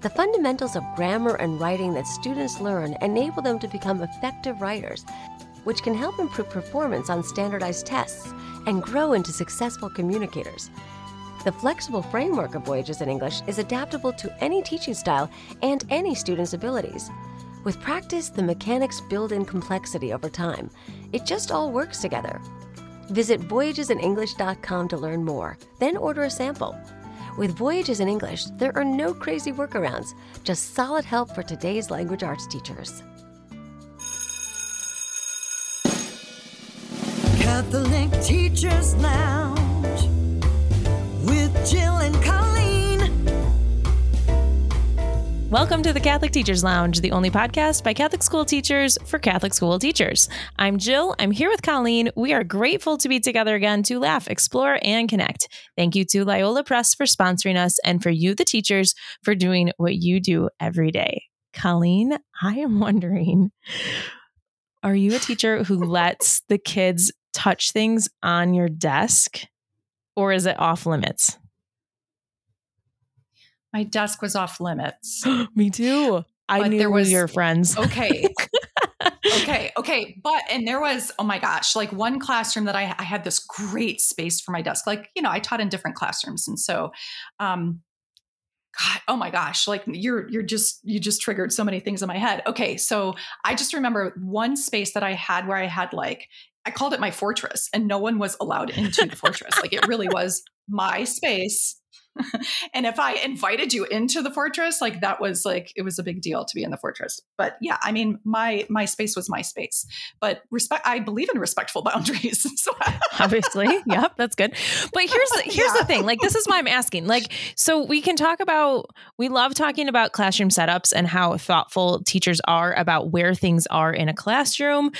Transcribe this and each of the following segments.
The fundamentals of grammar and writing that students learn enable them to become effective writers, which can help improve performance on standardized tests and grow into successful communicators. The flexible framework of Voyages in English is adaptable to any teaching style and any student's abilities. With practice, the mechanics build in complexity over time. It just all works together. Visit voyagesinenglish.com to learn more, then order a sample. With Voyages in English, there are no crazy workarounds, just solid help for today's language arts teachers. Catholic Teachers Lounge Welcome to the Catholic Teachers Lounge, the only podcast by Catholic school teachers for Catholic school teachers. I'm Jill. I'm here with Colleen. We are grateful to be together again to laugh, explore, and connect. Thank you to Loyola Press for sponsoring us and for you, the teachers, for doing what you do every day. Colleen, I am wondering are you a teacher who lets the kids touch things on your desk or is it off limits? My desk was off limits. Me too. I but knew there was your friends. Okay. okay. Okay. But, and there was, oh my gosh, like one classroom that I, I had this great space for my desk. Like, you know, I taught in different classrooms. And so, um, God, oh my gosh, like you're you're just you just triggered so many things in my head. Okay, so I just remember one space that I had where I had like I called it my fortress and no one was allowed into the fortress. Like it really was my space and if I invited you into the fortress, like that was like it was a big deal to be in the fortress. But yeah, I mean, my my space was my space. But respect, I believe in respectful boundaries. so obviously, yep, that's good. But here's the, here's yeah. the thing. Like this is why I'm asking. Like, so we can talk about. We love talking about classroom setups and how thoughtful teachers are about where things are in a classroom.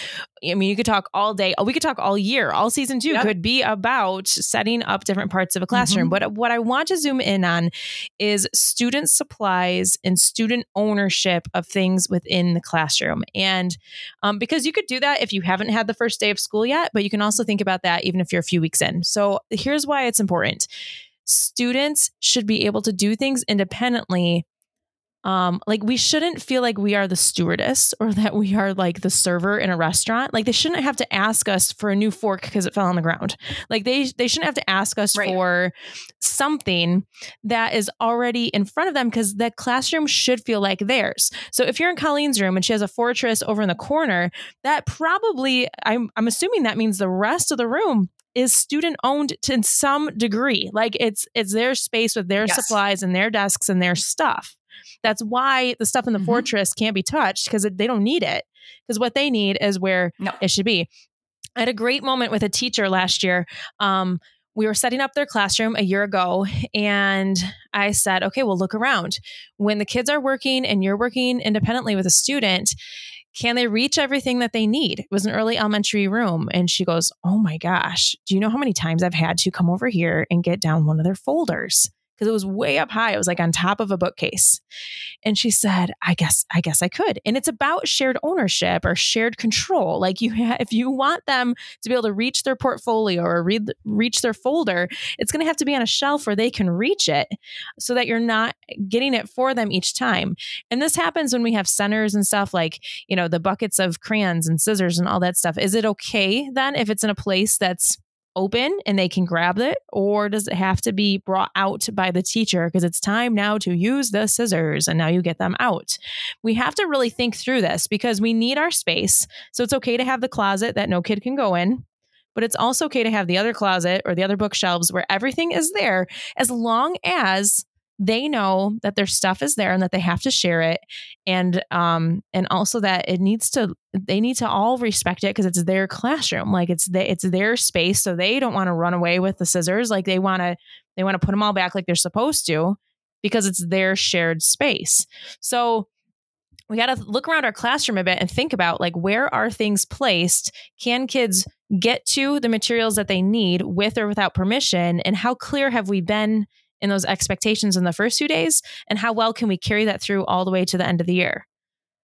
I mean, you could talk all day. We could talk all year. All season two yep. could be about setting up different parts of a classroom. Mm-hmm. But what I want to zoom in on is student supplies and student ownership of things within the classroom. And um, because you could do that if you haven't had the first day of school yet, but you can also think about that even if you're a few weeks in. So here's why it's important students should be able to do things independently um like we shouldn't feel like we are the stewardess or that we are like the server in a restaurant. Like they shouldn't have to ask us for a new fork because it fell on the ground. Like they they shouldn't have to ask us right. for something that is already in front of them because the classroom should feel like theirs. So if you're in colleen's room and she has a fortress over in the corner that probably i'm, I'm assuming that means the rest of the room is student owned to some degree. Like it's it's their space with their yes. supplies and their desks and their stuff that's why the stuff in the mm-hmm. fortress can't be touched because they don't need it. Because what they need is where no. it should be. I had a great moment with a teacher last year. Um, we were setting up their classroom a year ago and I said, okay, well, look around. When the kids are working and you're working independently with a student, can they reach everything that they need? It was an early elementary room. And she goes, Oh my gosh, do you know how many times I've had to come over here and get down one of their folders? Because it was way up high. It was like on top of a bookcase. And she said, I guess, I guess I could. And it's about shared ownership or shared control. Like you, ha- if you want them to be able to reach their portfolio or read, reach their folder, it's going to have to be on a shelf where they can reach it so that you're not getting it for them each time. And this happens when we have centers and stuff like, you know, the buckets of crayons and scissors and all that stuff. Is it okay then if it's in a place that's open and they can grab it or does it have to be brought out by the teacher? Because it's time now to use the scissors and now you get them out. We have to really think through this because we need our space. So it's okay to have the closet that no kid can go in but it's also okay to have the other closet or the other bookshelves where everything is there as long as they know that their stuff is there and that they have to share it. And um and also that it needs to they need to all respect it because it's their classroom. Like it's the, it's their space so they don't want to run away with the scissors. Like they want to they want to put them all back like they're supposed to because it's their shared space. So we got to look around our classroom a bit and think about like where are things placed? Can kids get to the materials that they need with or without permission? And how clear have we been in those expectations in the first few days and how well can we carry that through all the way to the end of the year.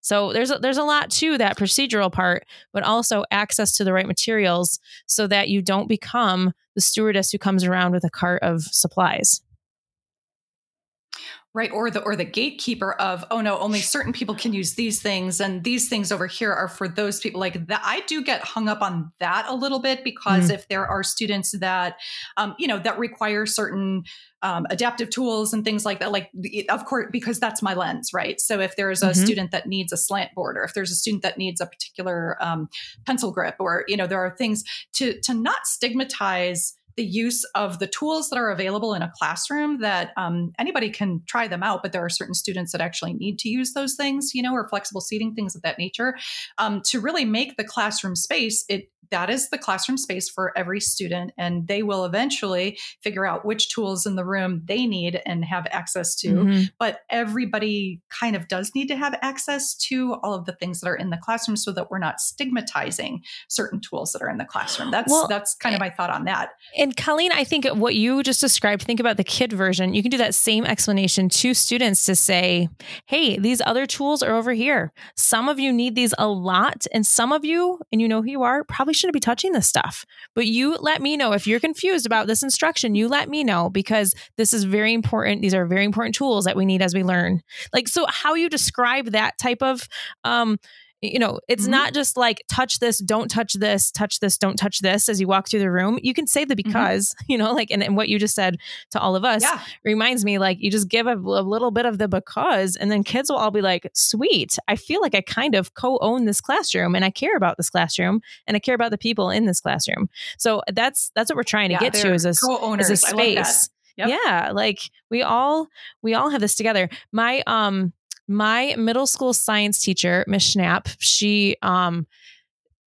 So there's a, there's a lot to that procedural part but also access to the right materials so that you don't become the stewardess who comes around with a cart of supplies right or the or the gatekeeper of oh no only certain people can use these things and these things over here are for those people like that i do get hung up on that a little bit because mm. if there are students that um, you know that require certain um, adaptive tools and things like that like of course because that's my lens right so if there's a mm-hmm. student that needs a slant board or if there's a student that needs a particular um, pencil grip or you know there are things to to not stigmatize the use of the tools that are available in a classroom that um, anybody can try them out, but there are certain students that actually need to use those things, you know, or flexible seating, things of that nature, um, to really make the classroom space. It that is the classroom space for every student and they will eventually figure out which tools in the room they need and have access to. Mm-hmm. but everybody kind of does need to have access to all of the things that are in the classroom so that we're not stigmatizing certain tools that are in the classroom. That's well, that's kind of my thought on that. and colleen i think what you just described think about the kid version. You can do that same explanation to students to say hey these other tools are over here. Some of you need these a lot and some of you and you know who you are probably shouldn't be touching this stuff. But you let me know if you're confused about this instruction, you let me know because this is very important. These are very important tools that we need as we learn. Like, so how you describe that type of um, you know, it's mm-hmm. not just like touch this, don't touch this, touch this, don't touch this as you walk through the room. You can say the mm-hmm. because, mm-hmm. you know, like, and, and, what you just said to all of us yeah. reminds me like you just give a, a, little bit of the because, and then kids will all be like, sweet, I feel like I kind of co own this classroom and I care about this classroom and I care about the people in this classroom. So that's, that's what we're trying to yeah, get to is a, is a space. Yep. Yeah, like we all we all have this together. My um my middle school science teacher, Miss Schnapp, she um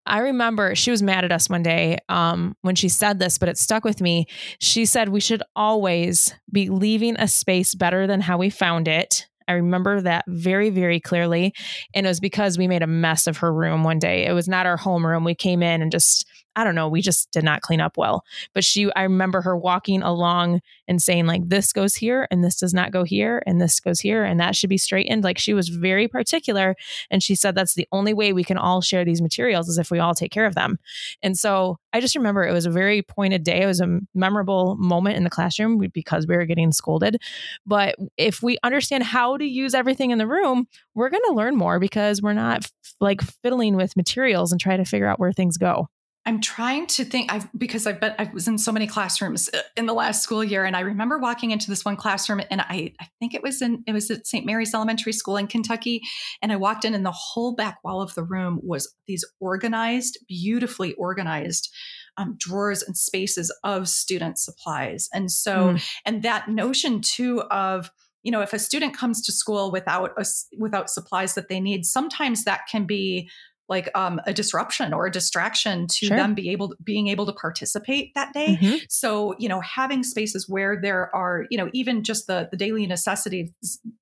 I remember she was mad at us one day um, when she said this, but it stuck with me. She said we should always be leaving a space better than how we found it. I remember that very, very clearly. And it was because we made a mess of her room one day. It was not our homeroom. We came in and just I don't know, we just did not clean up well. But she, I remember her walking along and saying, like, this goes here and this does not go here and this goes here and that should be straightened. Like, she was very particular. And she said, that's the only way we can all share these materials is if we all take care of them. And so I just remember it was a very pointed day. It was a memorable moment in the classroom because we were getting scolded. But if we understand how to use everything in the room, we're going to learn more because we're not like fiddling with materials and try to figure out where things go. I'm trying to think I've because I've been I was in so many classrooms uh, in the last school year and I remember walking into this one classroom and I I think it was in it was at St. Mary's Elementary School in Kentucky and I walked in and the whole back wall of the room was these organized beautifully organized um, drawers and spaces of student supplies and so mm. and that notion too of you know if a student comes to school without a, without supplies that they need sometimes that can be like um, a disruption or a distraction to sure. them be able being able to participate that day mm-hmm. so you know having spaces where there are you know even just the the daily necessities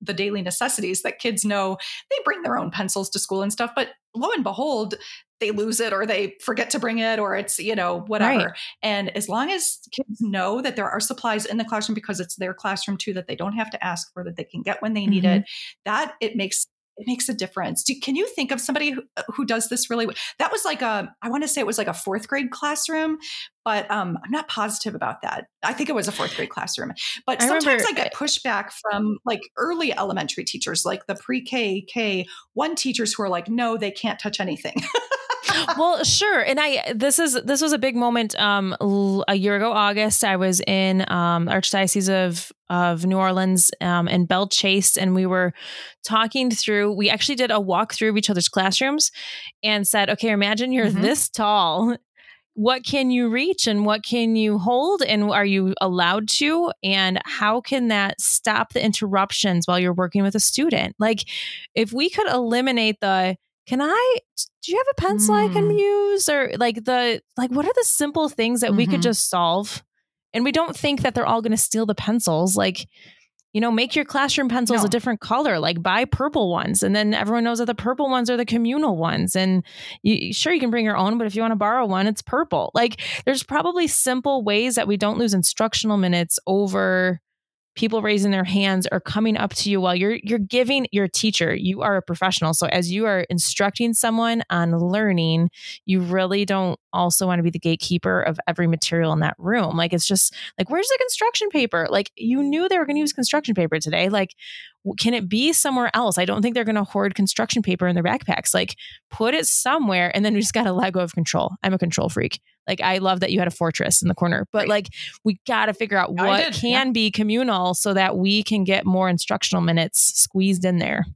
the daily necessities that kids know they bring their own pencils to school and stuff but lo and behold they lose it or they forget to bring it or it's you know whatever right. and as long as kids know that there are supplies in the classroom because it's their classroom too that they don't have to ask for that they can get when they need mm-hmm. it that it makes it makes a difference. Do, can you think of somebody who, uh, who does this really? That was like a, I want to say it was like a fourth grade classroom, but um, I'm not positive about that. I think it was a fourth grade classroom. But I sometimes remember, I get pushback from like early elementary teachers, like the pre K, K one teachers who are like, no, they can't touch anything. well, sure. And I this is this was a big moment um a year ago August. I was in um Archdiocese of of New Orleans um in Belle Chasse and we were talking through we actually did a walk through of each other's classrooms and said, "Okay, imagine you're mm-hmm. this tall what can you reach and what can you hold and are you allowed to and how can that stop the interruptions while you're working with a student like if we could eliminate the can I, do you have a pencil mm. I can mm. use? Or like the, like, what are the simple things that mm-hmm. we could mm-hmm. just solve? And we don't think that they're all going to steal the pencils. Like, you know, make your classroom pencils No. a different color, like buy purple ones. And then everyone knows that the purple ones are the communal ones. And you, sure, you can bring your own, but if you want to borrow one, it's purple. Like there's probably simple ways that we don't lose instructional minutes over people raising their hands or coming up to you while you're you're giving your teacher you are a professional. So as you are instructing someone on learning you really don't also want to be the gatekeeper of every material in that room. Like it's just like where's the construction paper? Like you knew they were going to use construction paper today. Like can it be somewhere else? I don't think they're going to hoard construction paper in their backpacks. Like put it somewhere and then we just got to let go of control. I'm a control freak. Like i love that you had a fortress in the corner but Right. like we got to figure out what did, yeah. can be communal so that we can get more instructional minutes squeezed in there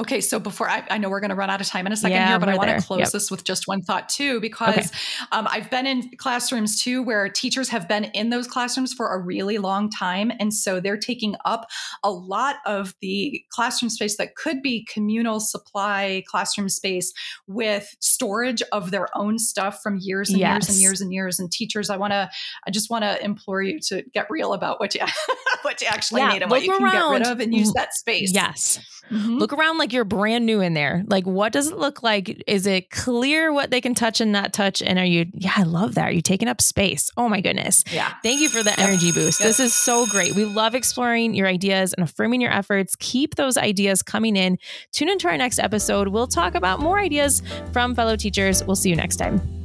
Okay, so before I, I know we're going to run out of time in a second Yeah, here, but I want to close Yep. this with just one thought too, because um, I've been in classrooms too where teachers have been in those classrooms for a really long time. And so they're taking up a lot of the classroom space that could be communal supply classroom space with storage of their own stuff from years and years and years and years. And teachers, I want to, I just want to implore you to get real about what you, what you actually Yeah, need and what you can get rid of and use that space. yes Mhm. look around like you're brand new in there like what does it look like is it clear what they can touch and not touch and are you yeah i love that are you taking up space oh my goodness Yeah. Thank you for the energy boost. Yep. This is so great. We love exploring your ideas and affirming your efforts. Keep those ideas coming in. Tune into our next episode. We'll talk about more ideas from fellow teachers. We'll see you next time.